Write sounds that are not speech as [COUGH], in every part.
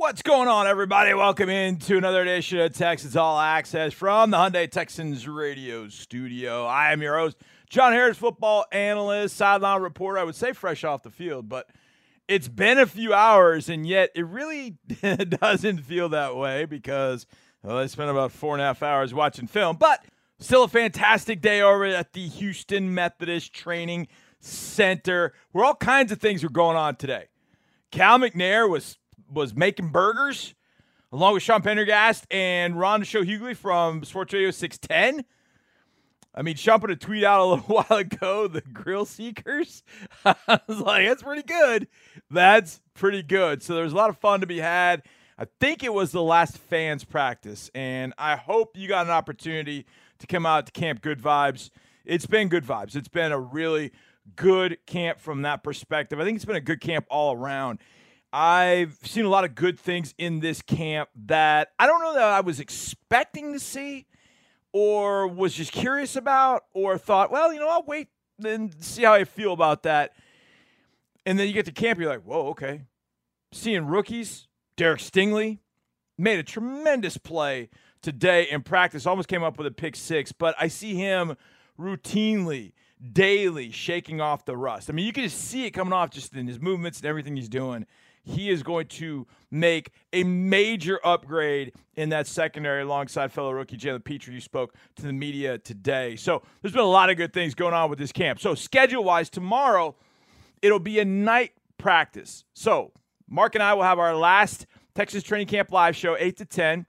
What's going on, everybody? Welcome into another edition of Texans All Access from the Hyundai Texans Radio Studio. I am your host, John Harris, football analyst, sideline reporter. I would say fresh off the field, but it's been a few hours, and yet it really [LAUGHS] doesn't feel that way because well, I spent about four and a half hours watching film. But still a fantastic day over at the Houston Methodist Training Center, where all kinds of things were going on today. Cal McNair was was making burgers along with Sean Pendergast and Ron Show Hughley from Sports Radio 610. I mean, Sean put a tweet out a little [LAUGHS] while ago, the grill seekers. [LAUGHS] I was like, that's pretty good. That's pretty good. So there's a lot of fun to be had. I think it was the last fans practice, and I hope you got an opportunity to come out to Camp Good Vibes. It's been good vibes. It's been a really good camp from that perspective. I think it's been a good camp all around. I've seen a lot of good things in this camp that I don't know that I was expecting to see or was just curious about or thought, well, you know, I'll wait and see how I feel about that. And then you get to camp, you're like, whoa, okay. Seeing rookies, Derek Stingley made a tremendous play today in practice, almost came up with a pick six, but I see him routinely, daily shaking off the rust. I mean, you can just see it coming off just in his movements and everything he's doing he is going to make a major upgrade in that secondary alongside fellow rookie Jalen Pitre, who spoke to the media today. So there's been a lot of good things going on with this camp. So schedule wise, tomorrow it'll be a night practice. So Mark and I will have our last Texas Training Camp live show, 8 to 10.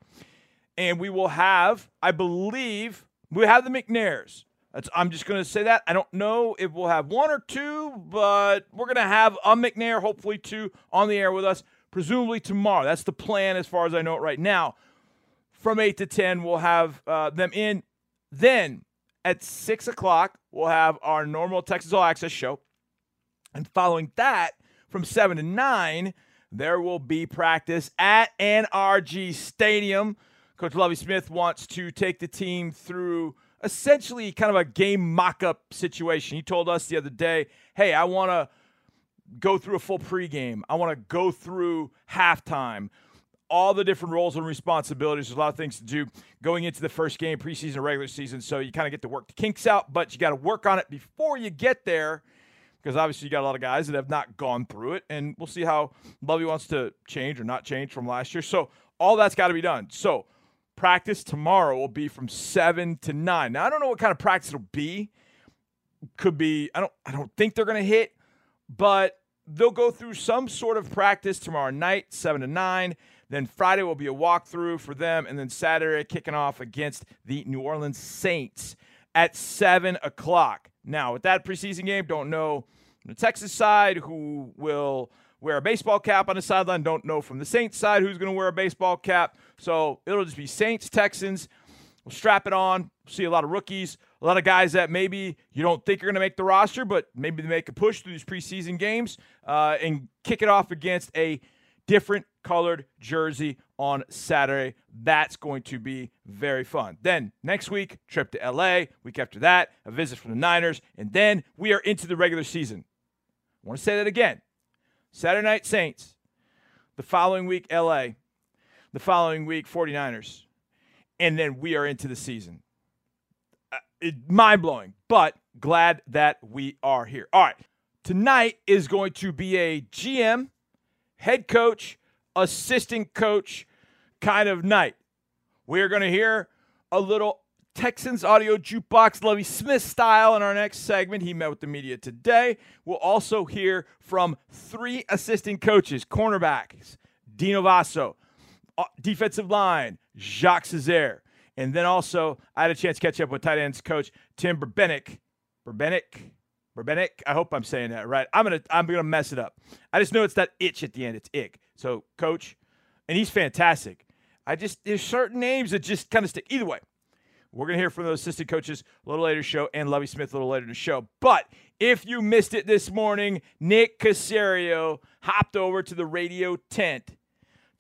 And we will have, I believe, we have the McNairs. That's, I'm just going to say that. I don't know if we'll have one or two, but we're going to have a McNair, hopefully two, on the air with us, presumably tomorrow. That's the plan as far as I know it right now. From 8 to 10, we'll have uh, them in. Then at 6 o'clock, we'll have our normal Texas All Access show. And following that, from 7 to 9, there will be practice at NRG Stadium. Coach Lovie Smith wants to take the team through – essentially kind of a game mock up situation. He told us the other day, hey, I want to go through a full pregame, I want to go through halftime. All the different roles and responsibilities. There's a lot of things to do going into the first game, preseason, regular season. So you kind of get to work the kinks out, but you got to work on it before you get there because obviously you got a lot of guys that have not gone through it, and we'll see how Lovie wants to change or not change from last year. So all that's got to be done. So practice tomorrow will be from seven to nine. Now I don't know what kind of practice it'll be. Could be I don't I don't think they're gonna hit, but they'll go through some sort of practice tomorrow night, seven to nine. Then Friday will be a walkthrough for them, and then Saturday kicking off against the New Orleans Saints at seven o'clock. Now with that preseason game, don't know the Texas side who will wear a baseball cap on the sideline. Don't know from the Saints side who's going to wear a baseball cap. So it'll just be Saints, Texans. We'll strap it on. See a lot of rookies, a lot of guys that maybe you don't think are going to make the roster, but maybe they make a push through these preseason games uh, and kick it off against a different colored jersey on Saturday. That's going to be very fun. Then next week, trip to LA. Week after that, a visit from the Niners. And then we are into the regular season. I want to say that again. Saturday night Saints. The following week, LA. The following week, 49ers. And then we are into the season. Uh, Mind blowing, but glad that we are here. All right. Tonight is going to be a GM, head coach, assistant coach kind of night. We're going to hear a little Texans audio jukebox, Lovie Smith style, in our next segment. He met with the media today. We'll also hear from three assistant coaches, cornerbacks, Dino Vasso, Uh, defensive line, Jacques Cesaire. And then also, I had a chance to catch up with tight ends coach Tim Berbenic. Berbenic? Berbenic? I hope I'm saying that right. I'm gonna I'm gonna mess it up. I just know it's that itch at the end. It's ick. So, coach, and he's fantastic. I just there's certain names that just kind of stick. Either way, we're to hear from those assistant coaches a little later show and Lovie Smith a little later in the show. But if you missed it this morning, Nick Caserio hopped over to the radio tent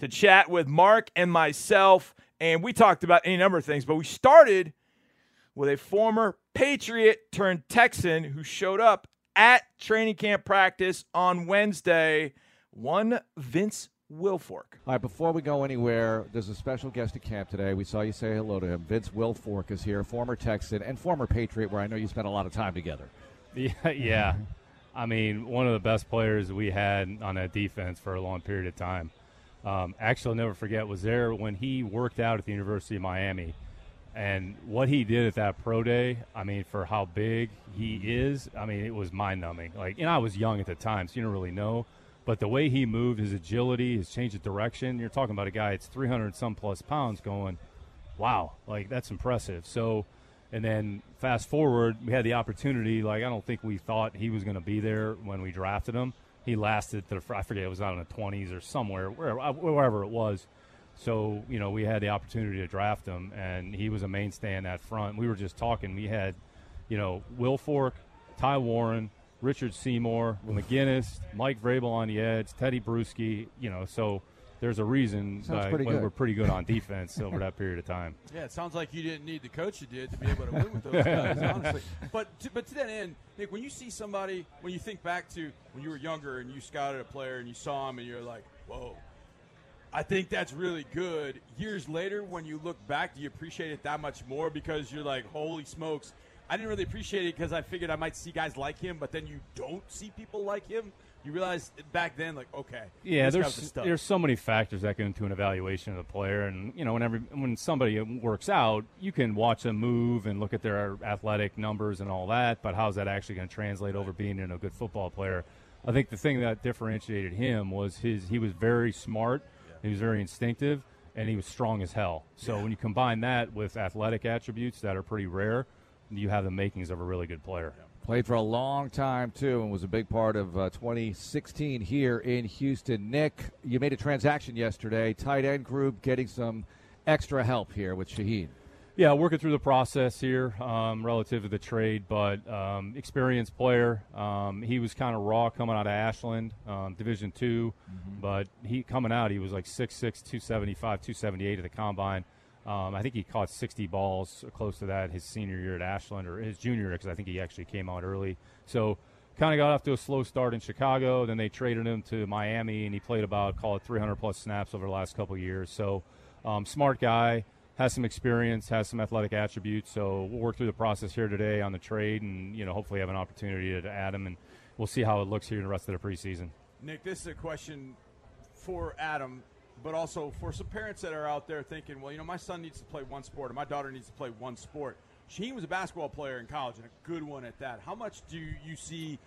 to chat with Mark and myself. And we talked about any number of things, but we started with a former Patriot turned Texan who showed up at training camp practice on Wednesday, one Vince Wilfork. All right, before we go anywhere, there's a special guest at camp today. We saw you say hello to him. Vince Wilfork is here, former Texan and former Patriot, where I know you spent a lot of time together. [LAUGHS] Yeah, yeah. I mean, one of the best players we had on that defense for a long period of time. Um, actually, I'll never forget was there when he worked out at the University of Miami, and what he did at that pro day. I mean, for how big he is, I mean, it was mind numbing. Like, and I was young at the time, so you don't really know. But the way he moved, his agility, his change of direction, you're talking about a guy that's 300 some plus pounds going, wow, like that's impressive. So, and then fast forward, we had the opportunity. Like I don't think we thought he was going to be there when we drafted him. He lasted to I forget it was out in the 20s or somewhere wherever, uh, wherever it was. So you know we had the opportunity to draft him, and he was a mainstay in that front. We were just talking. We had, you know, Wilfork, Ty Warren, Richard Seymour, McGinest, Mike Vrabel on the edge, Teddy Bruschi. You know, so there's a reason Sounds pretty we're pretty good on [LAUGHS] defense over that period of time. Yeah, it sounds like you didn't need the coach you did to be able to win with those guys, [LAUGHS] honestly. But to, but to that end, Nick, when you see somebody, when you think back to when you were younger and you scouted a player and you saw him and you're like, whoa, I think that's really good. Years later, when you look back, do you appreciate it that much more because you're like, holy smokes, I didn't really appreciate it because I figured I might see guys like him, but then you don't see people like him. You realize back then, like, okay, Yeah, this guy was there's the there's so many factors that go into an evaluation of the player, and you know, whenever when somebody works out, you can watch them move and look at their athletic numbers and all that, but how's that actually going to translate over being in a good football player? I think the thing that differentiated him was his he was very smart, he was very instinctive, and he was strong as hell. So when you combine that with athletic attributes that are pretty rare, you have the makings of a really good player. Played for a long time, too, and was a big part of uh, 2016 here in Houston. Nick, you made a transaction yesterday. Tight end group getting some extra help here with Shaheen. Yeah, working through the process here um, relative to the trade, but um, experienced player. Um, he was kind of raw coming out of Ashland, um, Division 2 but he coming out, he was like 6'6", 275, 278 at the combine. Um, I think he caught 60 balls, close to that, his senior year at Ashland or his junior year because I think he actually came out early. So kind of got off to a slow start in Chicago. Then they traded him to Miami, and he played about call it 300 plus snaps over the last couple years. So um, smart guy, has some experience, has some athletic attributes. So we'll work through the process here today on the trade, and you know hopefully have an opportunity to, to add him, and we'll see how it looks here in the rest of the preseason. Nick, this is a question for Adam, but also for some parents that are out there thinking, well, you know, my son needs to play one sport or my daughter needs to play one sport. Sheen was a basketball player in college and a good one at that. How much do you see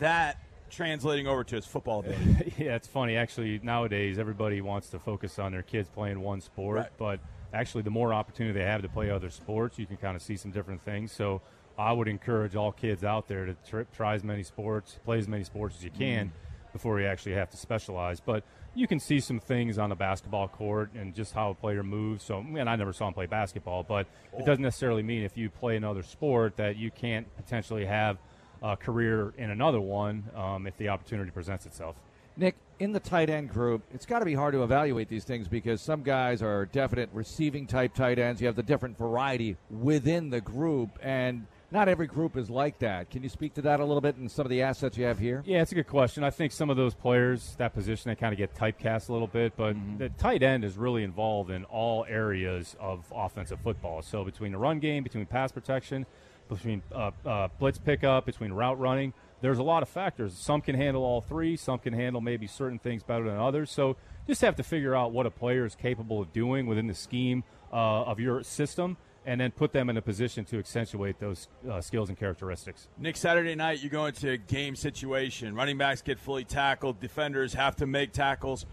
that translating over to his football [LAUGHS] ability? yeah, it's funny. Actually, nowadays everybody wants to focus on their kids playing one sport, Right. but actually, the more opportunity they have to play other sports, you can kind of see some different things. So, I would encourage all kids out there to try as many sports, play as many sports as you can mm-hmm. Before you actually have to specialize. But you can see some things on the basketball court and just how a player moves. So, man, I never saw him play basketball, but it doesn't necessarily mean if you play another sport that you can't potentially have a career in another one um, if the opportunity presents itself. Nick, in the tight end group, it's got to be hard to evaluate these things because some guys are definite receiving type tight ends. You have the different variety within the group, and not every group is like that. Can you speak to that a little bit and some of the assets you have here? Yeah, it's a good question. I think some of those players, that position, they kind of get typecast a little bit, but the tight end is really involved in all areas of offensive football. So between the run game, between pass protection, between uh, uh, blitz pickup, between route running, there's a lot of factors. Some can handle all three. Some can handle maybe certain things better than others. So just have to figure out what a player is capable of doing within the scheme uh, of your system, and then put them in a position to accentuate those uh, skills and characteristics. Nick, Saturday night, you go into a game situation. Running backs get fully tackled. Defenders have to make tackles.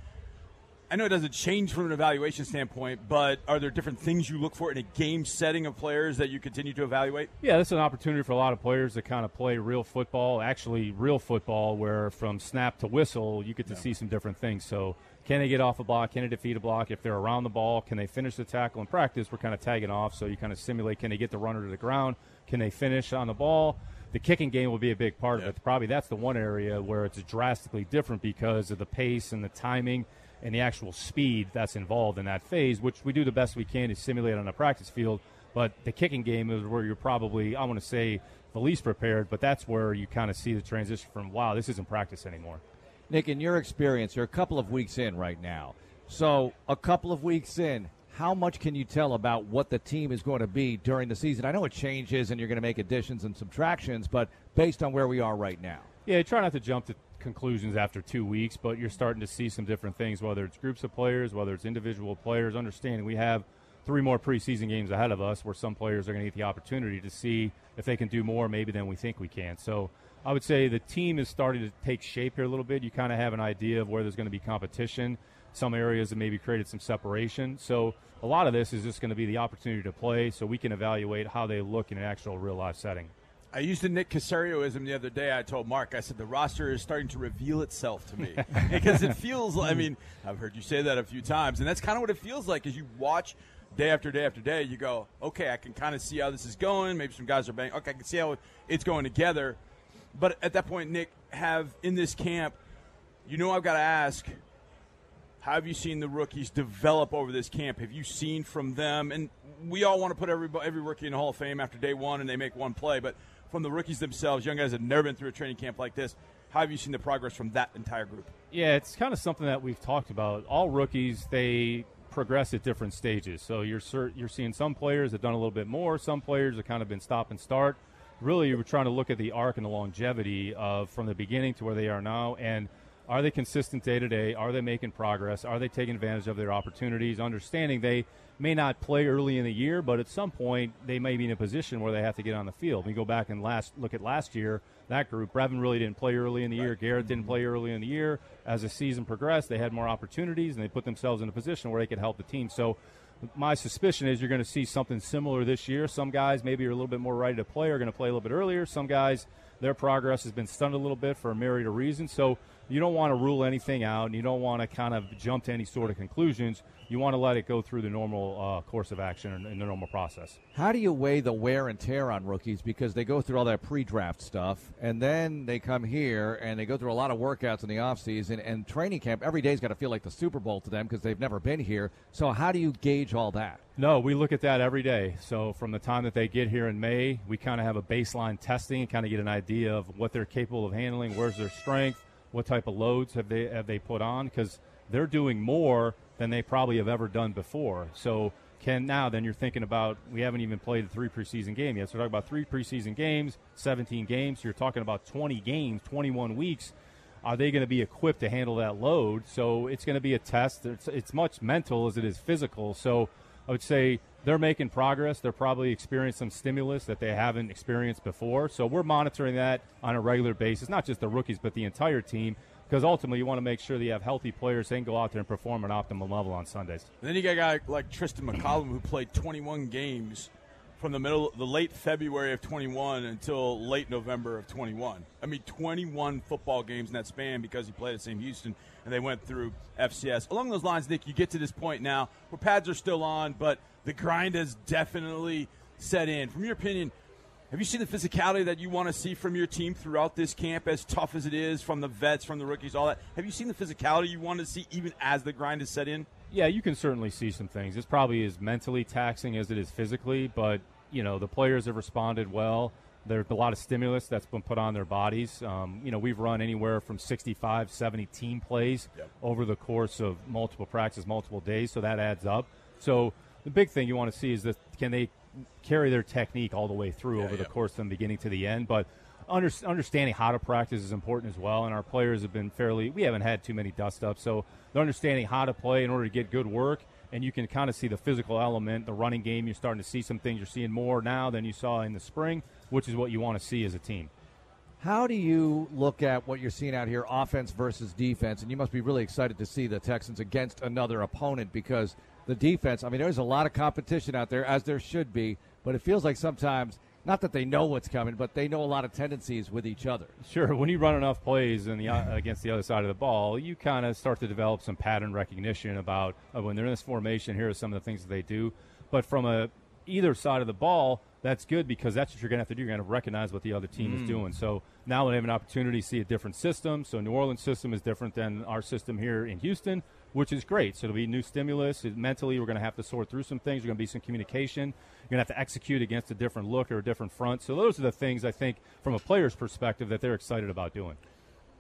I know it doesn't change from an evaluation standpoint, but are there different things you look for in a game setting of players that you continue to evaluate? Yeah, this is an opportunity for a lot of players to kind of play real football, actually real football, where from snap to whistle, you get to see some different things. So, can they get off a block? Can they defeat a block? If they're around the ball, can they finish the tackle? In practice, we're kind of tagging off, so you kind of simulate can they get the runner to the ground? Can they finish on the ball? The kicking game will be a big part of it. Probably that's the one area where it's drastically different because of the pace and the timing and the actual speed that's involved in that phase, which we do the best we can to simulate on a practice field. But the kicking game is where you're probably, I want to say, the least prepared, but that's where you kind of see the transition from, wow, this isn't practice anymore. Nick, in your experience, you're a couple of weeks in right now. So, a couple of weeks in, how much can you tell about what the team is going to be during the season? I know it changes and you're going to make additions and subtractions, but based on where we are right now. Yeah, try not to jump to conclusions after two weeks, but you're starting to see some different things, whether it's groups of players, whether it's individual players. Understanding we have three more preseason games ahead of us where some players are going to get the opportunity to see if they can do more maybe than we think we can. So I would say the team is starting to take shape here a little bit. You kind of have an idea of where there's going to be competition, some areas that maybe created some separation. So a lot of this is just going to be the opportunity to play so we can evaluate how they look in an actual real life setting. I used the Nick Caserioism the other day. I told Mark, I said the roster is starting to reveal itself to me [LAUGHS] because it feels. I mean, I've heard you say that a few times, and that's kind of what it feels like as you watch day after day after day. You go, okay, I can kind of see how this is going. Maybe some guys are banging. Okay, I can see how it's going together. But at that point, Nick, have in this camp, you know, I've got to ask. How have you seen the rookies develop over this camp? Have you seen from them? And we all want to put every every rookie in the Hall of Fame after day one, and they make one play. But from the rookies themselves, young guys that have never been through a training camp like this. How have you seen the progress from that entire group? Yeah, it's kind of something that we've talked about. All rookies, they progress at different stages. So you're you're seeing some players that done a little bit more. Some players have kind of been stop and start. Really, we're trying to look at the arc and the longevity of from the beginning to where they are now, and are they consistent day to day? Are they making progress? Are they taking advantage of their opportunities? Understanding they may not play early in the year, but at some point they may be in a position where they have to get on the field. We go back and last look at last year. That group, Brevin really didn't play early in the year. Garrett didn't mm-hmm. play early in the year. As the season progressed, they had more opportunities and they put themselves in a position where they could help the team. So my suspicion is you're going to see something similar this year. Some guys maybe are a little bit more ready to play, are going to play a little bit earlier. Some guys, their progress has been stunned a little bit for a myriad of reasons. So you don't want to rule anything out, and you don't want to kind of jump to any sort of conclusions you want to let it go through the normal uh, course of action and, the normal process. How do you weigh the wear and tear on rookies because they go through all that pre-draft stuff and then they come here and they go through a lot of workouts in the offseason and training camp every day's got to feel like the Super Bowl to them because they've never been here. So how do you gauge all that? No, we look at that every day. So from the time that they get here in May, we kind of have a baseline testing and kind of get an idea of what they're capable of handling, where's their strength, what type of loads have they have they put on because they're doing more than they probably have ever done before. So can now then you're thinking about we haven't even played the three preseason game yet. So we're talking about three preseason games, 17 games. You're talking about 20 games, 21 weeks. Are they going to be equipped to handle that load? So it's going to be a test. It's, it's much mental as it is physical. So I would say they're making progress. They're probably experiencing some stimulus that they haven't experienced before. So we're monitoring that on a regular basis, not just the rookies, but the entire team because ultimately you want to make sure that you have healthy players that can go out there and perform at an optimal level on Sundays. And then you got a guy like Tristin McCollum who played 21 games from the middle, the late February of 21 until late November of 21. I mean, 21 football games in that span because he played at Sam Houston and they went through FCS. Along those lines, Nick, you get to this point now where pads are still on, but the grind has definitely set in. From your opinion, have you seen the physicality that you want to see from your team throughout this camp, as tough as it is from the vets, from the rookies, all that? Have you seen the physicality you want to see even as the grind is set in? Yeah, you can certainly see some things. It's probably as mentally taxing as it is physically, but you know the players have responded well. There's a lot of stimulus that's been put on their bodies. Um, you know, we've run anywhere from 65, 70 team plays yep. over the course of multiple practices, multiple days, so that adds up. So the big thing you want to see is that can they carry their technique all the way through yeah, over yeah. the course from beginning to the end. But under, understanding how to practice is important as well. And our players have been fairly, we haven't had too many dust ups. So they're understanding how to play in order to get good work. And you can kind of see the physical element, the running game. You're starting to see some things you're seeing more now than you saw in the spring, which is what you want to see as a team. How do you look at what you're seeing out here, offense versus defense? And you must be really excited to see the Texans against another opponent because the defense, I mean, there's a lot of competition out there, as there should be, but it feels like sometimes not that they know what's coming, but they know a lot of tendencies with each other. Sure, when you run enough plays in the uh, against the other side of the ball, you kind of start to develop some pattern recognition about uh, when they're in this formation. Here are some of the things that they do. But from a either side of the ball, that's good because that's what you're going to have to do. You're going to recognize what the other team mm. is doing. So now we have an opportunity to see a different system. So New Orleans system is different than our system here in Houston, which is great. So it'll be new stimulus. Mentally, we're going to have to sort through some things. There's going to be some communication. You're going to have to execute against a different look or a different front. So those are the things I think from a player's perspective that they're excited about doing.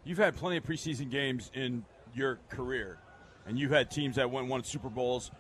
you've had plenty of preseason games in your career, and you've had teams that went won Super Bowls.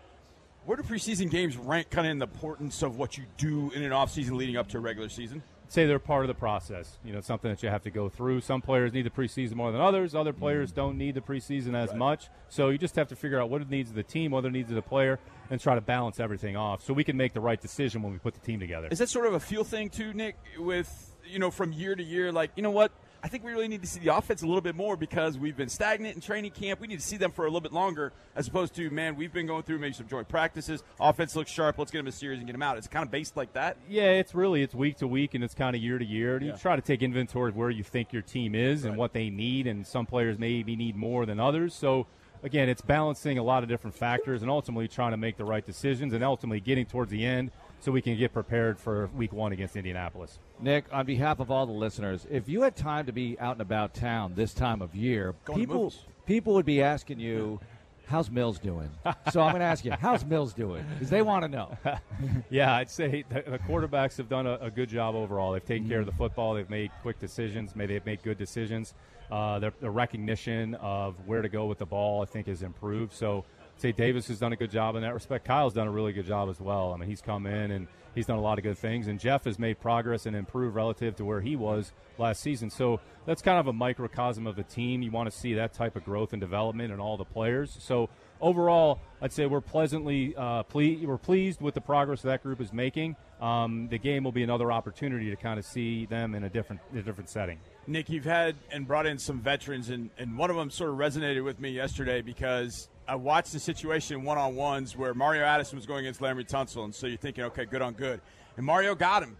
Where do preseason games rank kind of in the importance of what you do in an offseason leading up to a regular season? Say they're part of the process. You know, something that you have to go through. Some players need the preseason more than others. Other players mm. don't need the preseason as right. much. So you just have to figure out what it needs of the team, what it needs of the player, and try to balance everything off so we can make the right decision when we put the team together. Is that sort of a feel thing too, Nick? With you know, from year to year, like you know what I think we really need to see the offense a little bit more because we've been stagnant in training camp. We need to see them for a little bit longer as opposed to, man, we've been going through maybe some joint practices. Offense looks sharp. Let's get them a series and get them out. It's kind of based like that. Yeah, it's really it's week to week and it's kind of year to year. You try to take inventory of where you think your team is right. and what they need, and some players maybe need more than others. So again, it's balancing a lot of different factors and ultimately trying to make the right decisions and ultimately getting towards the end so we can get prepared for week one against Indianapolis. Nick, on behalf of all the listeners, if you had time to be out and about town this time of year, Going people people would be asking you, "How's Mills doing?" so I'm going to ask you, "How's Mills doing?" Because they want to know. [LAUGHS] yeah, I'd say the, the quarterbacks have done a, a, good job overall. They've taken mm-hmm. care of the football. They've made quick decisions. Maybe they've made good decisions. Uh, their, their recognition of where to go with the ball, I think, has improved. So say Davis has done a good job in that respect. Kyle's done a really good job as well. I mean, he's come in and he's done a lot of good things, and Jeff has made progress and improved relative to where he was last season. So that's kind of a microcosm of the team. You want to see that type of growth and development in all the players. So overall, I'd say we're pleasantly uh, ple- we're pleased with the progress that group is making. Um, the game will be another opportunity to kind of see them in a different a different setting. Nick, you've had and brought in some veterans, and, and one of them sort of resonated with me yesterday because I watched the situation one on ones where Mario Addison was going against Laremy Tunsil, and so you're thinking, okay, good on good. And Mario got him.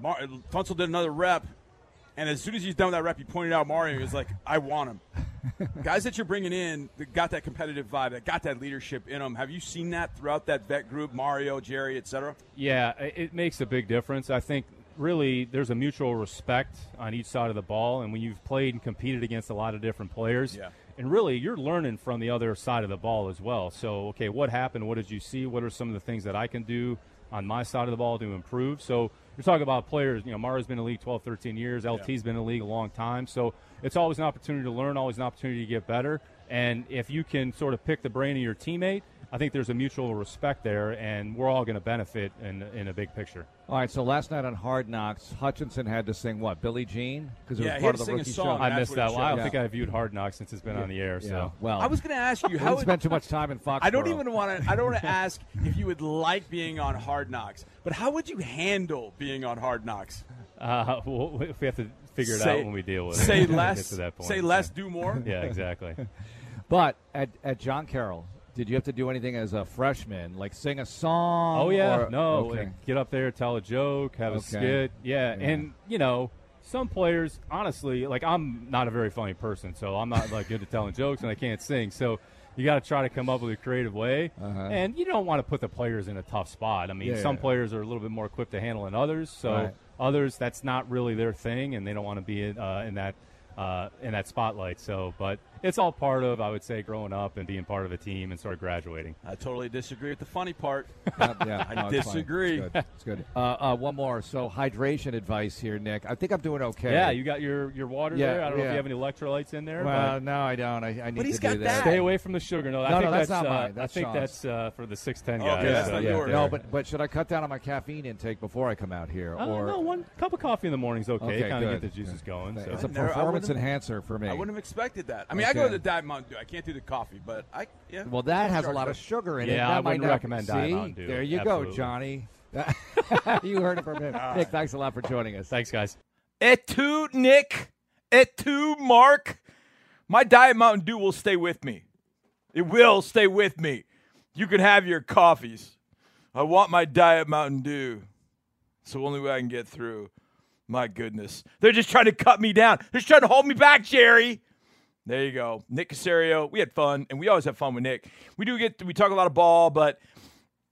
Mar- Tunsil did another rep, and as soon as he's done with that rep, he pointed out Mario. He was like, I want him. [LAUGHS] Guys that you're bringing in that got that competitive vibe, that got that leadership in them. Have you seen that throughout that vet group, Mario, Jerry, et cetera? Yeah, it makes a big difference. I think really there's a mutual respect on each side of the ball, and when you've played and competed against a lot of different players, yeah and really you're learning from the other side of the ball as well. So, okay, what happened? What did you see? What are some of the things that I can do on my side of the ball to improve? So, you're talking about players. You know, Mario's been in the league 12, 13 years. LT's yeah. been in the league a long time. So, it's always an opportunity to learn, always an opportunity to get better. And if you can sort of pick the brain of your teammate, I think there's a mutual respect there, and we're all going to benefit in, in a big picture. All right, so last night on Hard Knocks, Hutchinson had to sing what? Billie Jean? Because it yeah, was part of the rookie show. I missed that one. I don't yeah. think I viewed Hard Knocks since it's been yeah. on the air. So, well, I was going to ask you [LAUGHS] how. spent too much time in Fox. I don't even want to. I don't want to ask if you would like being on Hard Knocks, but how would you handle being on Hard Knocks? Uh, well, if we have to figure it say, out when we deal with say [LAUGHS] it. Less, say less. Say less, do more. [LAUGHS] yeah, exactly. but at, at John Carroll, did you have to do anything as a freshman, like sing a song? Oh yeah, or, no. Okay. Get up there, tell a joke, have okay. a skit. Yeah. yeah, and you know, some players, honestly, like I'm not a very funny person, so I'm not like good at telling jokes, and I can't sing. So you got to try to come up with a creative way, uh-huh. and you don't want to put the players in a tough spot. I mean, yeah, some yeah. players are a little bit more equipped to handle than others, so right. others that's not really their thing, and they don't want to be in, uh, in that uh, in that spotlight. So, but it's all part of, I would say, growing up and being part of a team and sort of graduating. I totally disagree with the funny part. [LAUGHS] Uh, yeah, I no, disagree. It's good. It's good. [LAUGHS] Uh, uh, one more. So hydration advice here, Nick. I think I'm doing okay. Yeah, you got your, your water yeah, there. I don't yeah. know if you have any electrolytes in there. Well, no, I don't. I, I need but he's to got do that. that. Stay away from the sugar. No, I no, think no, that's, that's not uh, mine. That's I think Sean's. that's uh, for the six ten okay, guys. that's so, yeah, yours. No, but but should I cut down on my caffeine intake before I come out here? Uh, or no, one cup of coffee in the morning is okay. Okay, kind of get the juices going. It's a never- performance enhancer for me. I wouldn't have expected that. I mean, I Okay. go to the Diet Mountain Dew. I can't do the coffee, but I yeah. Well, that has a lot of sugar in it. Yeah, That I might wouldn't not- recommend Diet See? Mountain Dew. There you Absolutely. go, Johnny. [LAUGHS] you heard it from him. Ah. Nick, thanks a lot for joining us. Thanks, guys. Et tu, Nick. Et tu, Mark. My Diet Mountain Dew will stay with me. It will stay with me. You can have your coffees. I want my Diet Mountain Dew. It's the only way I can get through. My goodness. They're just trying to cut me down. They're just trying to hold me back, Jerry. There you go. Nick Caserio. We had fun, and we always have fun with Nick. We do get, we talk a lot of ball, but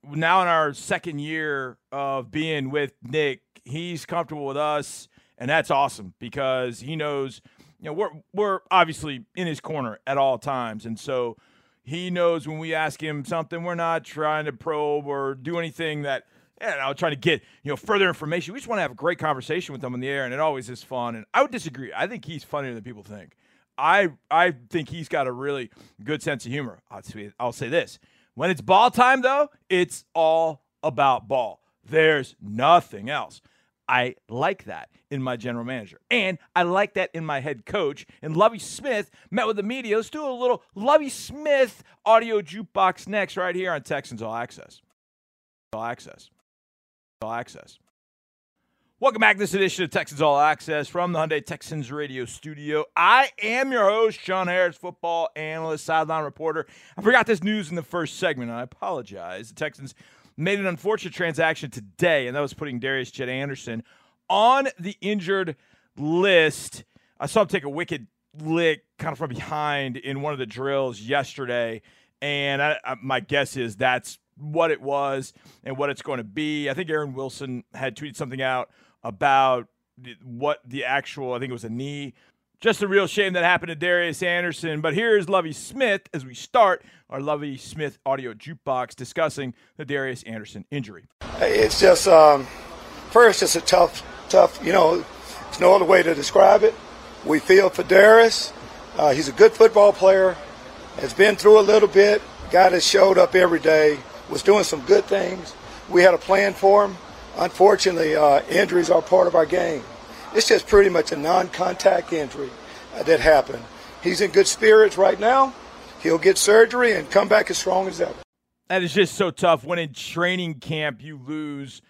now in our second year of being with Nick, he's comfortable with us, and that's awesome because he knows, you know, we're we're obviously in his corner at all times, and so he knows when we ask him something, we're not trying to probe or do anything that. You know, trying to get you know further information. We just want to have a great conversation with them on the air, and it always is fun. And I would disagree. I think he's funnier than people think. I I think he's got a really good sense of humor. I'll say, I'll say this: when it's ball time, though, it's all about ball. There's nothing else. I like that in my general manager. And I like that in my head coach. And Lovie Smith met with the media. Let's do a little Lovie Smith audio jukebox next, right here on Texans All Access. All Access. All Access. Welcome back to this edition of Texans All Access from the Hyundai Texans radio studio. I am your host, John Harris, football analyst, sideline reporter. I forgot this news in the first segment, and I apologize. The Texans made an unfortunate transaction today, and that was putting Darius Jet Anderson on the injured list. I saw him take a wicked lick kind of from behind in one of the drills yesterday, and I, I, my guess is that's what it was and what it's going to be. I think Aaron Wilson had tweeted something out about what the actual, I think it was a knee just a real shame that happened to Darius Anderson. But here's Lovie Smith as we start our Lovie Smith audio jukebox discussing the Darius Anderson injury. It's just, um, first, it's a tough, tough, you know, there's no other way to describe it. We feel for Darius. Uh, he's a good football player, has been through a little bit, guy that showed up every day, was doing some good things. We had a plan for him. Unfortunately, uh, injuries are part of our game. It's just pretty much a non-contact injury uh, that happened. He's in good spirits right now. He'll get surgery and come back as strong as ever. That is just so tough when in training camp you lose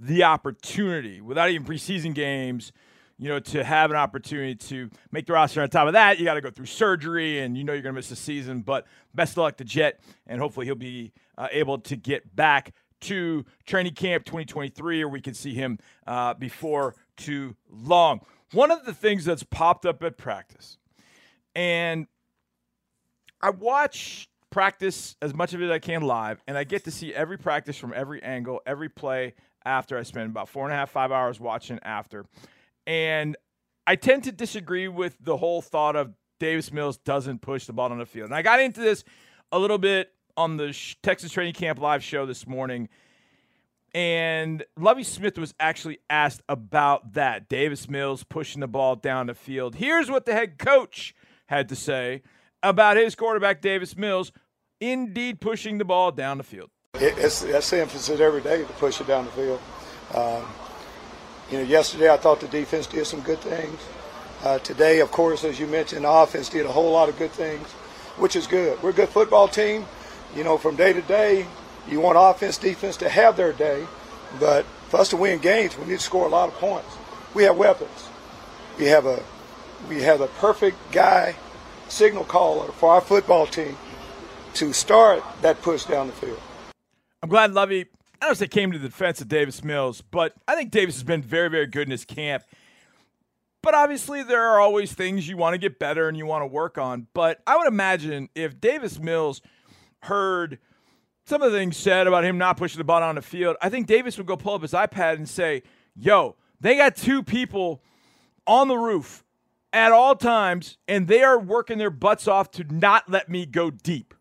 the opportunity without even preseason games, you know, to have an opportunity to make the roster. On top of that, you got to go through surgery and you know you're going to miss the season. But best of luck to Jet, and hopefully he'll be uh, able to get back to training camp 2023, or we can see him uh, before too long. One of the things that's popped up at practice, and I watch practice as much of it as I can live, and I get to see every practice from every angle, every play after I spend about four and a half, five hours watching after. And I tend to disagree with the whole thought of Davis Mills doesn't push the ball on the field. And I got into this a little bit on the Texas Training Camp live show this morning and Lovie Smith was actually asked about that. Davis Mills pushing the ball down the field. Here's what the head coach had to say about his quarterback, Davis Mills, indeed pushing the ball down the field. It's, that's the emphasis every day to push it down the field. Um, you know, yesterday I thought the defense did some good things. Uh, today, of course, as you mentioned, the offense did a whole lot of good things, which is good. We're a good football team. You know, from day to day, you want offense, defense to have their day, but for us to win games, we need to score a lot of points. We have weapons. We have a we have a perfect guy, signal caller for our football team to start that push down the field. I'm glad Lovie, I don't say came to the defense of Davis Mills, but I think Davis has been very, very good in his camp. But obviously, there are always things you want to get better and you want to work on. But I would imagine if Davis Mills heard – some of the things said about him not pushing the ball on the field, I think Davis would go pull up his iPad and say, Yo, they got two people on the roof at all times, and they are working their butts off to not let me go deep.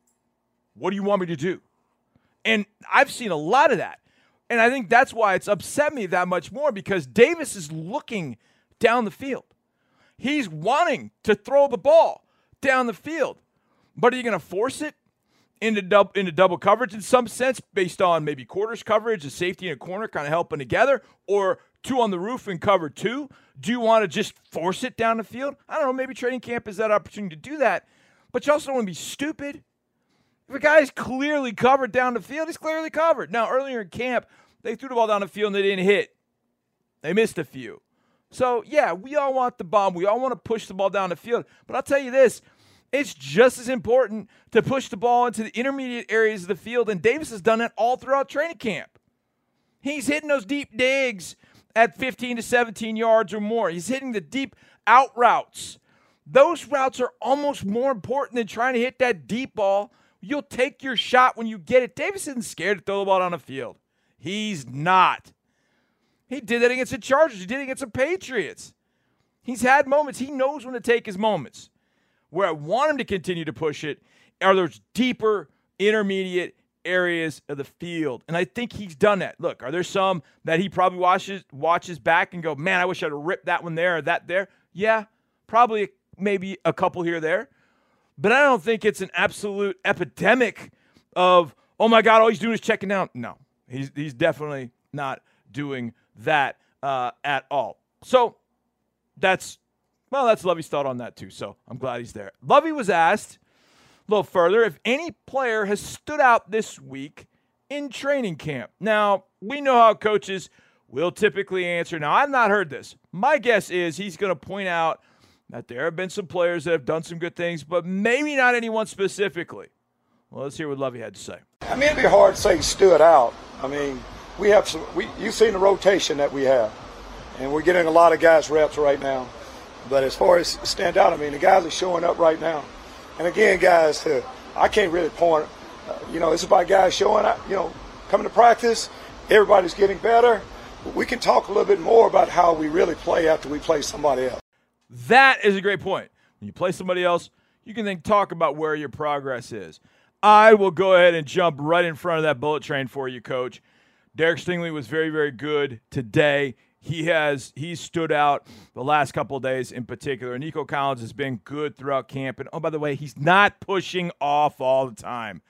What do you want me to do? And I've seen a lot of that. And I think that's why it's upset me that much more because Davis is looking down the field. He's wanting to throw the ball down the field. But are you going to force it? Into double into double coverage in some sense, based on maybe quarters coverage, a safety in a corner kind of helping together, or two on the roof and cover two? Do you want to just force it down the field? I don't know. Maybe training camp is that opportunity to do that, but you also don't want to be stupid. If a guy's clearly covered down the field, he's clearly covered. Now, earlier in camp, they threw the ball down the field and they didn't hit. They missed a few. So, yeah, we all want the bomb. We all want to push the ball down the field. But I'll tell you this it's just as important to push the ball into the intermediate areas of the field, and Davis has done that all throughout training camp. He's hitting those deep digs at 15 to 17 yards or more. He's hitting the deep out routes. Those routes are almost more important than trying to hit that deep ball. You'll take your shot when you get it. Davis isn't scared to throw the ball on the field. He's not. He did that against the Chargers. He did it against the Patriots. He's had moments. He knows when to take his moments. Where I want him to continue to push it are those deeper, intermediate areas of the field. And I think he's done that. Look, are there some that he probably watches watches back and go, man, I wish I'd have ripped that one there or that there? Yeah, probably maybe a couple here there, but I don't think it's an absolute epidemic of oh my god, all he's doing is checking down. No, he's he's definitely not doing that uh, at all. So that's well, that's Lovie's thought on that too. So I'm glad he's there. Lovie was asked a little further if any player has stood out this week in training camp. Now we know how coaches will typically answer. Now I've not heard this. My guess is he's going to point out that there have been some players that have done some good things, but maybe not anyone specifically. Well, let's hear what Lovie had to say. I mean, it'd be hard to say stood out. I mean, we have some. We, you've seen the rotation that we have, and we're getting a lot of guys reps right now. But as far as stand out, I mean, the guys are showing up right now. And again, guys, uh, I can't really point. Uh, you know, it's about guys showing up. You know, coming to practice. Everybody's getting better. We can talk a little bit more about how we really play after we play somebody else. That is a great point. When you play somebody else, you can then talk about where your progress is. I will go ahead and jump right in front of that bullet train for you, coach. Derek Stingley was very, very good today. He has he stood out the last couple days in particular. Nico Collins has been good throughout camp. And oh, by the way, he's not pushing off all the time.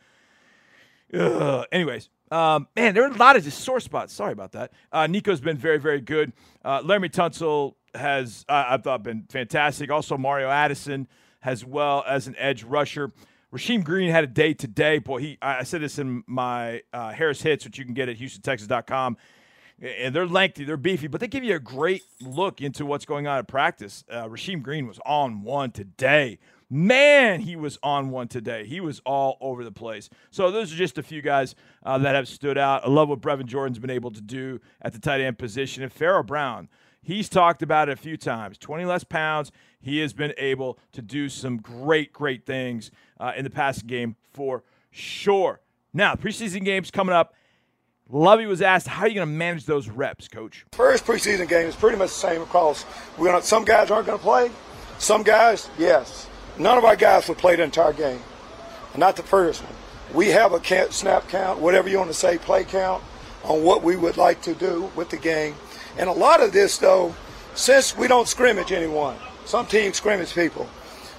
Ugh. Anyways, um, man, there are a lot of just sore spots. Sorry about that. Uh, Nico's been very, very good. Uh, Laremy Tunsil has, uh, I thought, been fantastic. Also, Mario Addison as well as an edge rusher. Rasheem Green had a day today. Boy, he I said this in my uh, Harris Hits, which you can get at HoustonTexans.com. And they're lengthy, they're beefy, but they give you a great look into what's going on at practice. Uh, Rasheem Green was on one today. Man, he was on one today. He was all over the place. So those are just a few guys uh, that have stood out. I love what Brevin Jordan's been able to do at the tight end position. And Pharaoh Brown, he's talked about it a few times. 20 less pounds. He has been able to do some great, great things uh, in the passing game for sure. Now, preseason games coming up. Lovie was asked, "How are you going to manage those reps, Coach?" First preseason game is pretty much the same across. We're gonna, some guys aren't going to play. Some guys, yes. None of our guys will play the entire game. Not the first one. We have a snap count, whatever you want to say, play count on what we would like to do with the game. And a lot of this, though, since we don't scrimmage anyone, some teams scrimmage people.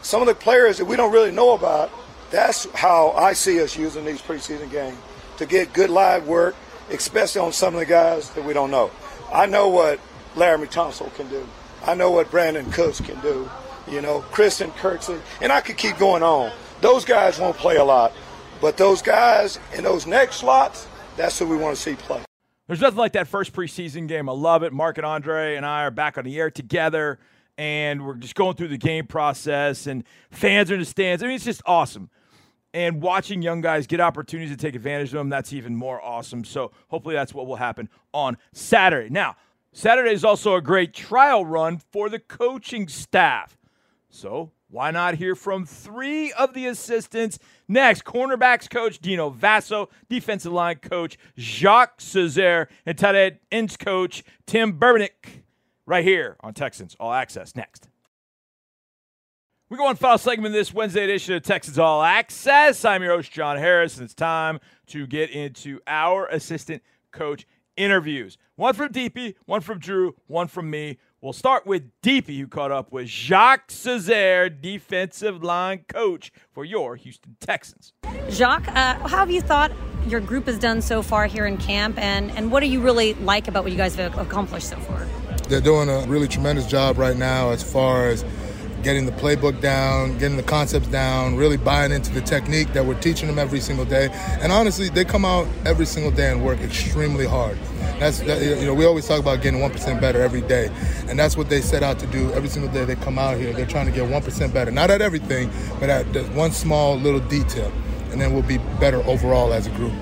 Some of the players that we don't really know about, that's how I see us using these preseason games to get good live work, especially on some of the guys that we don't know. I know what Laremy Tunsil can do. I know what Brandin Cooks can do. You know, Christian Kirksey, and I could keep going on. Those guys won't play a lot, but those guys in those next slots, that's who we want to see play. There's nothing like that first preseason game. I love it. Mark and Andre and I are back on the air together and we're just going through the game process, and fans are in the stands. I mean, it's just awesome. And watching young guys get opportunities to take advantage of them, that's even more awesome. So hopefully that's what will happen on Saturday. Now, Saturday is also a great trial run for the coaching staff. So why not hear from three of the assistants next? Cornerbacks coach Dino Vasso, defensive line coach Jacques Cesaire, and tight ends coach Tim Berbenich right here on Texans All Access next. We go on final segment this Wednesday edition of Texans All Access. I'm your host, John Harris, and it's time to get into our assistant coach interviews. One from DP, one from Drew, one from me. We'll start with DP, who caught up with Jacques Cesaire, defensive line coach for your Houston Texans. Jacques, uh, how have you thought your group has done so far here in camp, and, and what do you really like about what you guys have accomplished so far? They're doing a really tremendous job right now as far as getting the playbook down, getting the concepts down, really buying into the technique that we're teaching them every single day. And honestly, they come out every single day and work extremely hard. That's that, you know we always talk about getting one percent better every day, and that's what they set out to do every single day. They come out here, they're trying to get one percent better, not at everything, but at one small little detail and then we'll be better overall as a group.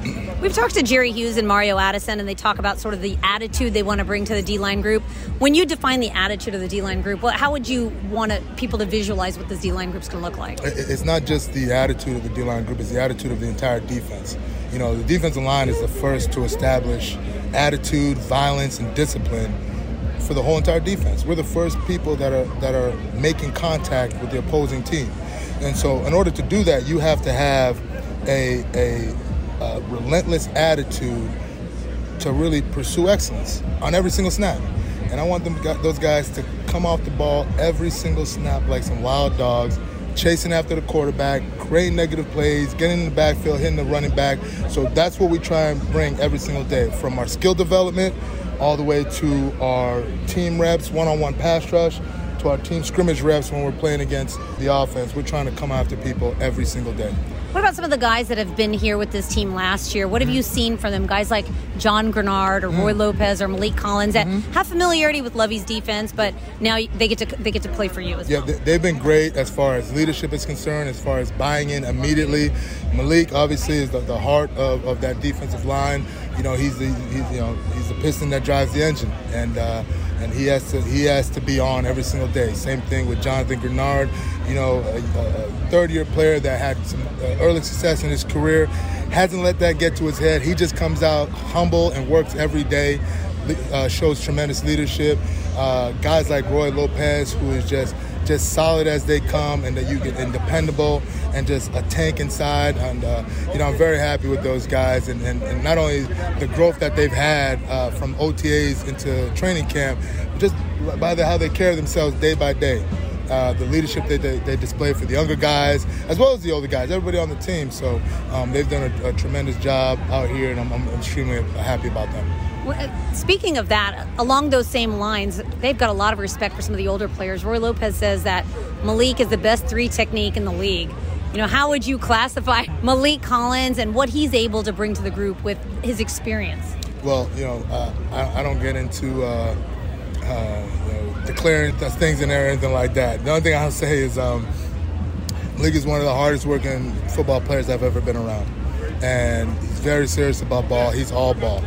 We've talked to Jerry Hughes and Mario Addison, and they talk about sort of the attitude they want to bring to the D line group. When you define the attitude of the D line group, how would you want to, people to visualize what this D line group's going to look like? It's not just the attitude of the D line group; it's the attitude of the entire defense. You know, the defensive line is the first to establish attitude, violence, and discipline for the whole entire defense. We're the first people that are that are making contact with the opposing team. And so, in order to do that, you have to have a, a, a relentless attitude to really pursue excellence on every single snap. and I want them those guys to come off the ball every single snap like some wild dogs, chasing after the quarterback, creating negative plays, getting in the backfield, hitting the running back. So that's what we try and bring every single day from our skill development all the way to our team reps, one-on-one pass rush, to our team scrimmage reps when we're playing against the offense. We're trying to come after people every single day. What about some of the guys that have been here with this team last year? What have mm-hmm. you seen from them? Guys like John Greenard or mm-hmm. Roy Lopez or Maliek Collins that mm-hmm. have familiarity with Lovie's defense, but now they get to they get to play for you as yeah, well. Yeah, they've been great as far as leadership is concerned, as far as buying in immediately. Maliek obviously is the, the heart of, of that defensive line. You know, he's the he's you know he's the piston that drives the engine, and uh, and he has to he has to be on every single day. Same thing with Jonathan Greenard, you know, a, a third year player that had some uh, early success in his career, hasn't let that get to his head. He just comes out humble and works every day, uh, shows tremendous leadership. Uh, guys like Roy Lopez, who is just just solid as they come, and that you get and dependable, and just a tank inside. And uh, you know, I'm very happy with those guys, and, and, and not only the growth that they've had uh, from OTAs into training camp, just by the, how they carry themselves day by day. Uh, the leadership that they, they, display for the younger guys as well as the older guys, everybody on the team. So um, they've done a, a, tremendous job out here, and I'm, I'm extremely happy about them. Uh, speaking of that, along those same lines, they've got a lot of respect for some of the older players. Roy Lopez says that Maliek is the best three technique in the league. You know, how would you classify [LAUGHS] Maliek Collins and what he's able to bring to the group with his experience? Well, you know, uh, I, I, don't get into uh, uh, you know, declaring things in there or anything like that. The only thing I'll say is um, Maliek is one of the hardest working football players I've ever been around. And he's very serious about ball. He's all ball.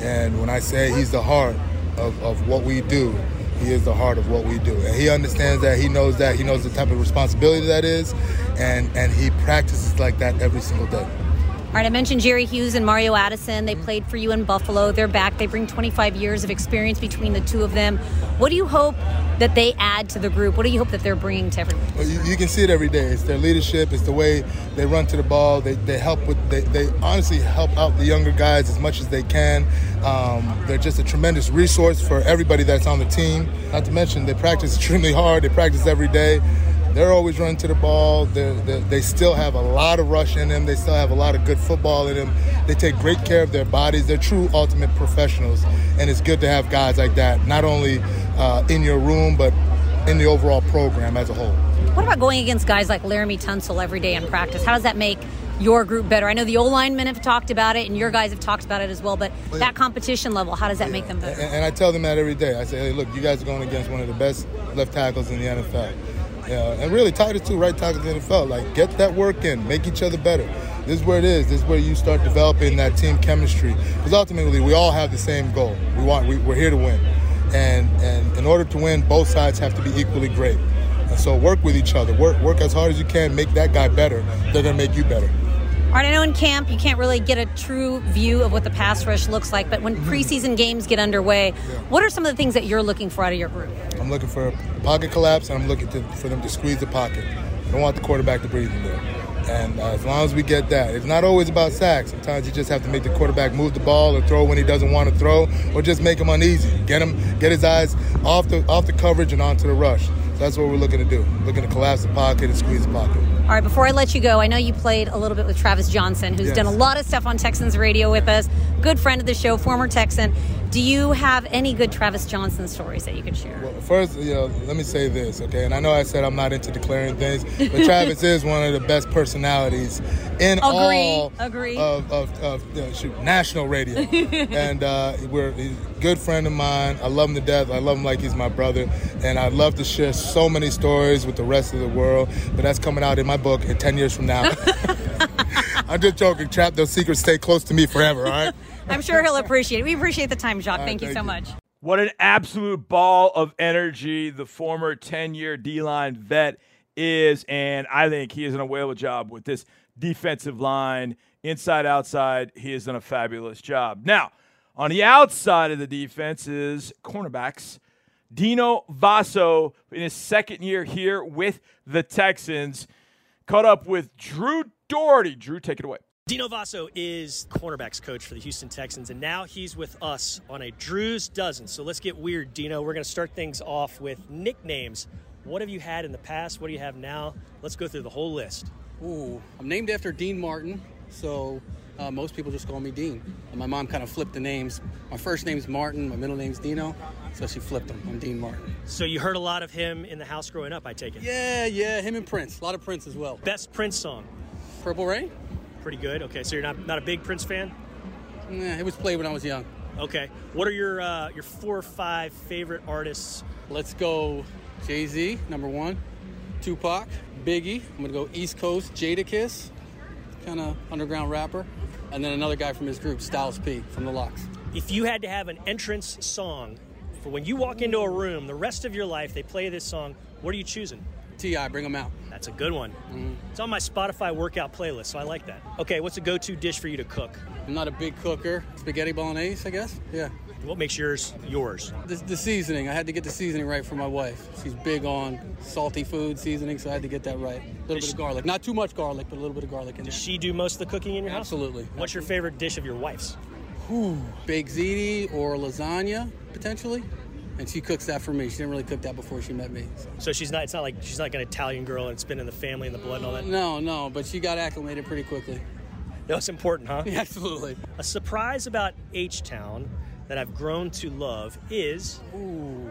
And when I say he's the heart of, of what we do, he is the heart of what we do. And he understands that, he knows that, he knows the type of responsibility that is, and, and he practices like that every single day. All right, I mentioned Jerry Hughes and Mario Addison. They played for you in Buffalo. They're back. They bring 25 years of experience between the two of them. What do you hope that they add to the group? What do you hope that they're bringing to everyone? Well, you, you, can see it every day. It's their leadership. It's the way they run to the ball. They, they help with. They, they honestly help out the younger guys as much as they can. Um, they're just a tremendous resource for everybody that's on the team. Not to mention they practice [LAUGHS] extremely hard. They practice every day. They're always running to the ball. They're, they're, they still have a lot of rush in them. They still have a lot of good football in them. They take great care of their bodies. They're true ultimate professionals, and it's good to have guys like that, not only uh, in your room, but in the overall program as a whole. What about going against guys like Laremy Tunsil every day in practice? How does that make your group better? I know the O linemen have talked about it, and your guys have talked about it as well. But that competition level, how does that yeah. make them better? And, and, I tell them that every day. I say, hey, look, you guys are going against one of the best left tackles in the NFL. Yeah, and really Titus too, right tackles in the NFL. Like get that work in, make each other better. This is where it is. This is where you start developing that team chemistry. Because ultimately, we all have the same goal. We want. We, we're here to win, and and in order to win, both sides have to be equally great. And so work with each other. Work work as hard as you can. Make that guy better. They're gonna make you better. All right, I know in camp you can't really get a true view of what the pass rush looks like, but when mm-hmm. preseason games get underway, yeah. what are some of the things that you're looking for out of your group? I'm looking for pocket collapse, and I'm looking to, for them to squeeze the pocket. I don't want the quarterback to breathe in there. And uh, as long as we get that, it's not always about sacks. Sometimes you just have to make the quarterback move the ball or throw when he doesn't want to throw, or just make him uneasy. Get him, get his eyes off the off the coverage and onto the rush. So that's what we're looking to do. Looking to collapse the pocket and squeeze the pocket. All right, before I let you go, I know you played a little bit with Travis Johnson, who's yes. done a lot of stuff on Texans radio with us. Good friend of the show, former Texan. Do you have any good Travis Johnson stories that you could share? Well, first, you know, let me say this, okay? And I know I said I'm not into declaring things, but Travis [LAUGHS] is one of the best personalities in agree, all agree. of, of, of uh, shoot, national radio. [LAUGHS] and uh, we're a good friend of mine. I love him to death. I love him like he's my brother. And I'd love to share so many stories with the rest of the world, but that's coming out in my book in 10 years from now. [LAUGHS] I'm just joking. Trap those secrets stay close to me forever, all right? I'm sure he'll appreciate it. We appreciate the time, Jacques. Right, thank, you so you. much. What an absolute ball of energy the former 10 year D line vet is. And I think he has done a whale of a job with this defensive line, inside, outside. He has done a fabulous job. Now, on the outside of the defense is cornerbacks. Dino Vasso in his second year here with the Texans caught up with Drew Dougherty. Drew, take it away. Dino Vasso is cornerbacks coach for the Houston Texans, and now he's with us on a Drew's Dozen. So let's get weird, Dino. We're going to start things off with nicknames. What have you had in the past? What do you have now? Let's go through the whole list. Ooh, I'm named after Dean Martin, so uh, most people just call me Dean. And my mom kind of flipped the names. My first name's Martin, my middle name's Dino, so she flipped them. I'm Dean Martin. So you heard a lot of him in the house growing up, I take it. Yeah, yeah, him and Prince. A lot of Prince as well. Best Prince song. Purple Rain? Pretty good. Okay, so you're not not a big Prince fan. Nah, it was played when I was young. Okay, what are your uh, your four or five favorite artists? Let's go Jay Z, number one. Tupac, Biggie. I'm gonna go East Coast, Jadakiss, kind of underground rapper, and then another guy from his group, Styles P from the LOX. If you had to have an entrance song for when you walk into a room, the rest of your life they play this song, what are you choosing? T.I., bring them out. That's a good one. Mm. It's on my Spotify workout playlist, so I like that. Okay, what's a go-to dish for you to cook? I'm not a big cooker. Spaghetti bolognese, I guess. Yeah. What makes yours yours? The, the seasoning. I had to get the seasoning right for my wife. She's big on salty food seasoning, so I had to get that right. A little bit of garlic. Not too much garlic, but a little bit of garlic in there. Does she do most of the cooking in your house? Absolutely. What's your favorite dish of your wife's? Ooh, baked ziti or lasagna, potentially. And she cooks that for me. She didn't really cook that before she met me. so. So she's not. It's not like she's not like an Italian girl and it's been in the family and the blood and all that. No, no, but she got acclimated pretty quickly. No, it's important, huh? Yeah, [LAUGHS] absolutely. A surprise about H Town that I've grown to love is Ooh,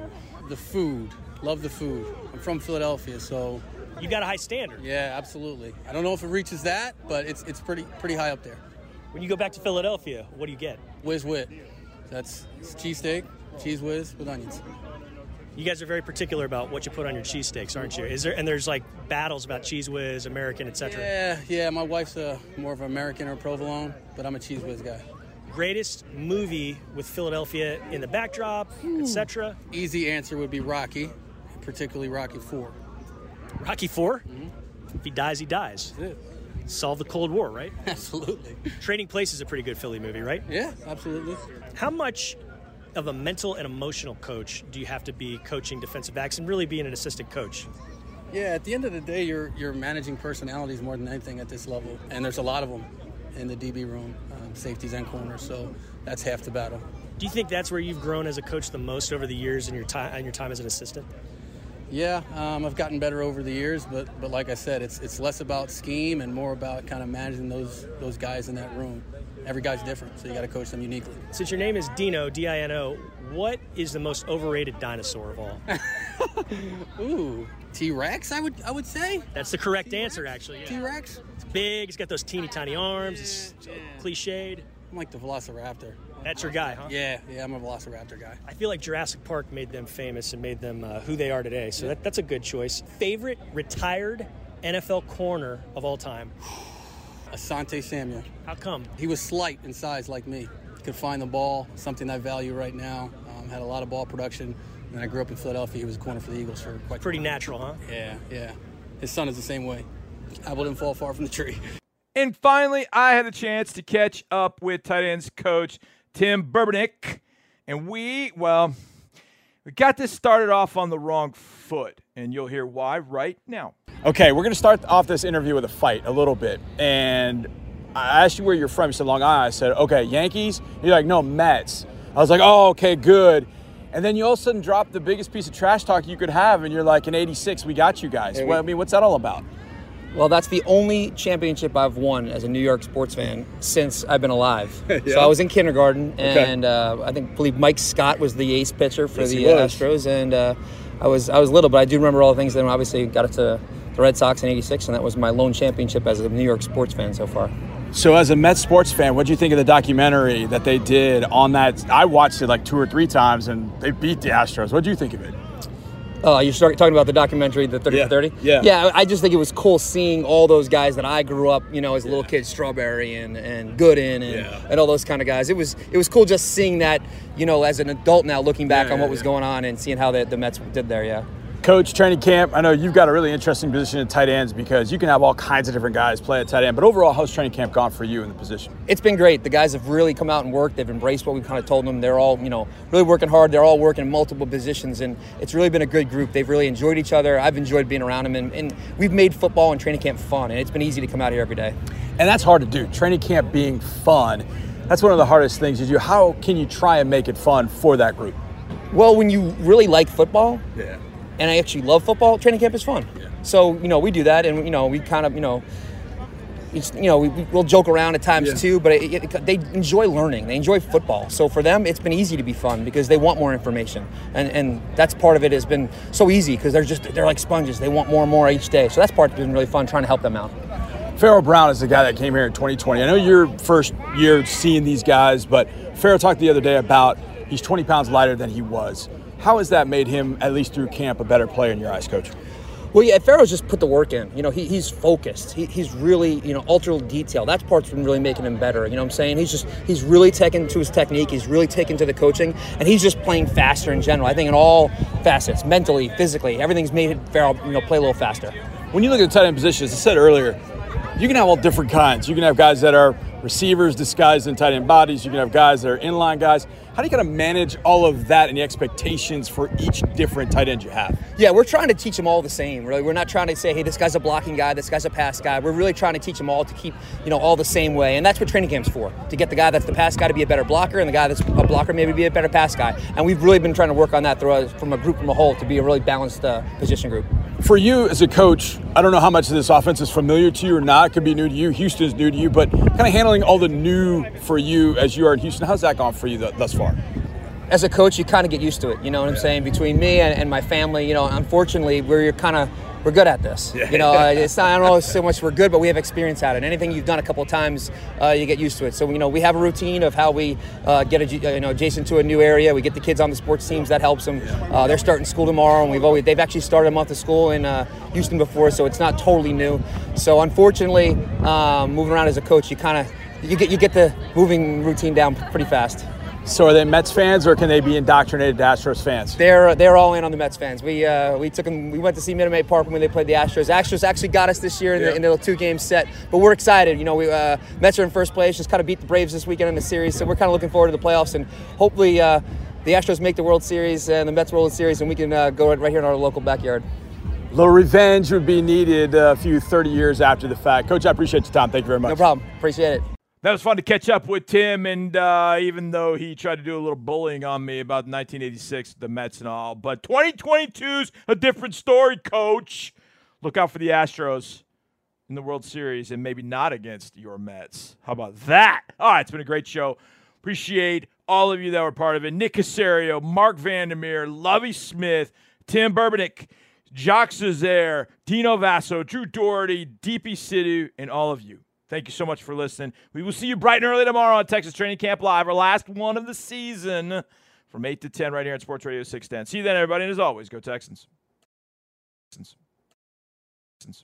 the food. Love the food. I'm from Philadelphia, so you got a high standard. yeah, absolutely. I don't know if it reaches that, but it's it's pretty pretty high up there. When you go back to Philadelphia, what do you get? Whiz wit. That's cheesesteak, cheese whiz with onions. You guys are very particular about what you put on your cheesesteaks, aren't you? Is there and there's like battles about cheese whiz, American, etc. Yeah, yeah. My wife's a more of an American or provolone, but I'm a cheese whiz guy. Greatest movie with Philadelphia in the backdrop, etc. Easy answer would be Rocky, particularly Rocky Four. Rocky 4 mm-hmm. If he dies, he dies. Solve the Cold War, right? [LAUGHS] Absolutely. Trading Place is a pretty good Philly movie, right? Yeah, absolutely. How much of a mental and emotional coach do you have to be coaching defensive backs and really being an assistant coach? Yeah, at the end of the day, you're you're managing personalities more than anything at this level, and there's a lot of them in the DB room, um, safeties and corners. So that's half the battle. Do you think that's where you've grown as a coach the most over the years in your time and your time as an assistant? Yeah, um, I've gotten better over the years, but but like I said, it's it's less about scheme and more about kind of managing those those guys in that room. Every guy's different, so you got to coach them uniquely. Since your name is Dino, D I N O, what is the most overrated dinosaur of all? [LAUGHS] Ooh, T Rex, I would I would say That's the correct answer, actually. T Rex? It's big, it's got those teeny tiny arms, it's cliched. I'm like the Velociraptor. That's your guy, huh? Yeah, yeah, I'm a Velociraptor guy. I feel like Jurassic Park made them famous and made them uh, who they are today. So that, that's a good choice. Favorite retired NFL corner of all time? [SIGHS] [SIGHS] [SIGHS] Asante Samuel. How come? He was slight in size like me. Could find the ball, something I value right now. Um, had a lot of ball production. And I grew up in Philadelphia. He was a corner for the Eagles for quite Pretty natural, huh? Yeah, yeah. His son is the same way. Apple didn't fall far from the tree. [LAUGHS] And finally, I had a chance to catch up with tight ends coach Tim Berbenich. And we, well, we got this started off on the wrong foot. And you'll hear why right now. Okay, we're to start off this interview with a fight a little bit. And I asked you where you're from. You said Long Island. I said, okay, Yankees? You're like, no, Mets. I was like, oh, okay, good. And then you all of a sudden dropped the biggest piece of trash talk you could have, and you're like, in 86, we got you guys. Well, I mean, what's that all about? Well, that's the only championship I've won as a New York sports fan since I've been alive. [LAUGHS] So I was in kindergarten, and uh, I think believe Mike Scott was the ace pitcher for Yes, the. Astros, and uh, I was I was little, but I do remember all the things. Then obviously got it to the Red Sox in '86, and that was my lone championship as a New York sports fan so far. So, as a Mets sports fan, what do you think of the documentary that they did on that? I watched it like two or three times, and they beat the Astros. What do you think of it? Oh, you're start, talking about the documentary, the 30 Yeah, 30? yeah. Yeah, I just think it was cool seeing all those guys that I grew up, you know, as a little kid, Strawberry and, and Gooden and, Yeah. and all those kind of guys. It was it was cool just seeing that, you know, as an adult now, looking back Yeah, on what was yeah. going on and seeing how the, the Mets did there, yeah. Coach, training camp. I know you've got a really interesting position at tight ends because you can have all kinds of different guys play at tight end. But overall, how's training camp gone for you in the position? It's been great. The guys have really come out and worked. They've embraced what we kind of told them. They're all, you know, really working hard. They're all working in multiple positions, and it's really been a good group. They've really enjoyed each other. I've enjoyed being around them, and, and we've made football and training camp fun, and it's been easy to come out here every day. And that's hard to do. Training camp being fun, that's one of the hardest things to do. How can you try and make it fun for that group? Well, when you really like football, Yeah. And I actually love football, training camp is fun. So you know we do that, and you know we kind of you know. It's, you know, we, we'll joke around at times Yeah. too, but it, it, they enjoy learning. They enjoy football. So for them, it's been easy to be fun because they want more information, and and that's part of it has been so easy because they're just they're like sponges. They want more and more each day. So that's part that's been really fun trying to help them out. Pharaoh Brown is the guy that came here in 2020. I know your first year seeing these guys, but Pharaoh talked the other day about he's 20 pounds lighter than he was. How has that made him, at least through camp, a better player in your eyes, coach? Well, yeah, Pharaoh's just put the work in. You know, he, he's focused. He, he's really, you know, ultra detail. That part's been really making him better. You know what I'm saying? He's just, he's really taken to his technique. He's really taken to the coaching, and he's just playing faster in general. I think in all facets, mentally, physically, everything's made Pharaoh, you know, play a little faster. When you look at the tight end position, as I said earlier, you can have all different kinds. You can have guys that are receivers disguised in tight end bodies. You can have guys that are inline guys. How do you kind of manage all of that and the expectations for each different tight end you have? Yeah, we're trying to teach them all the same. Really, we're not trying to say, hey, this guy's a blocking guy, this guy's a pass guy. We're really trying to teach them all to keep, you know, all the same way, and that's what training camp's for. To get the guy that's the pass guy to be a better blocker, and the guy that's a blocker maybe be a better pass guy. And we've really been trying to work on that through, from a group from a whole to be a really balanced uh, position group. For you as a coach, I don't know how much of this offense is familiar to you or not. It could be new to you. Houston's new to you, but kind of handling all the new for you as you are in Houston. How's that gone for you th- thus far? As a coach, you kind of get used to it. You know what I'm saying? Between me and, and my family, you know, unfortunately, we're kind of we're good at this. You know, uh, [LAUGHS] it's not, I don't know so much we're good, but we have experience at it. Anything you've done a couple of times, uh, you get used to it. So you know, we have a routine of how we uh, get a, you know adjacent to a new area. We get the kids on the sports teams. That helps them. Uh, they're starting school tomorrow, and we've always they've actually started a month of school in uh, Houston before, so it's not totally new. So unfortunately, um, moving around as a coach, you kind of you get you get the moving routine down pretty fast. So are they Mets fans or can they be indoctrinated Astros fans? They're they're all in on the Mets fans. We uh, we took them. We went to see Minute Maid Park when they played the Astros. Astros actually got us this year in, Yeah. the, in the two game set, but we're excited. You know, we uh, Mets are in first place. Just kind of beat the Braves this weekend in the series, so we're kind of looking forward to the playoffs and hopefully uh, the Astros make the World Series and the Mets World Series, and we can uh, go right here in our local backyard. A little revenge would be needed a few 30 years after the fact. Coach, I appreciate your time. Thank you very much. No problem. Appreciate it. That was fun to catch up with Tim, and uh, even though he tried to do a little bullying on me about 1986, the Mets and all, but 2022's a different story, Coach. Look out for the Astros in the World Series, and maybe not against your Mets. How about that? All right, it's been a great show. Appreciate all of you that were part of it. Nick Caserio, Marc Vandermeer, Lovie Smith, Tim Berbenich, Jacques Cesaire, Dino Vasso, Drew Dougherty, Deepi Sidhu, and all of you. Thank you so much for listening. We will see you bright and early tomorrow on Texas Training Camp Live, our last one of the season from 8 to 10 right here on Sports Radio 610. See you then, everybody. And as always, go Texans. Texans. Texans.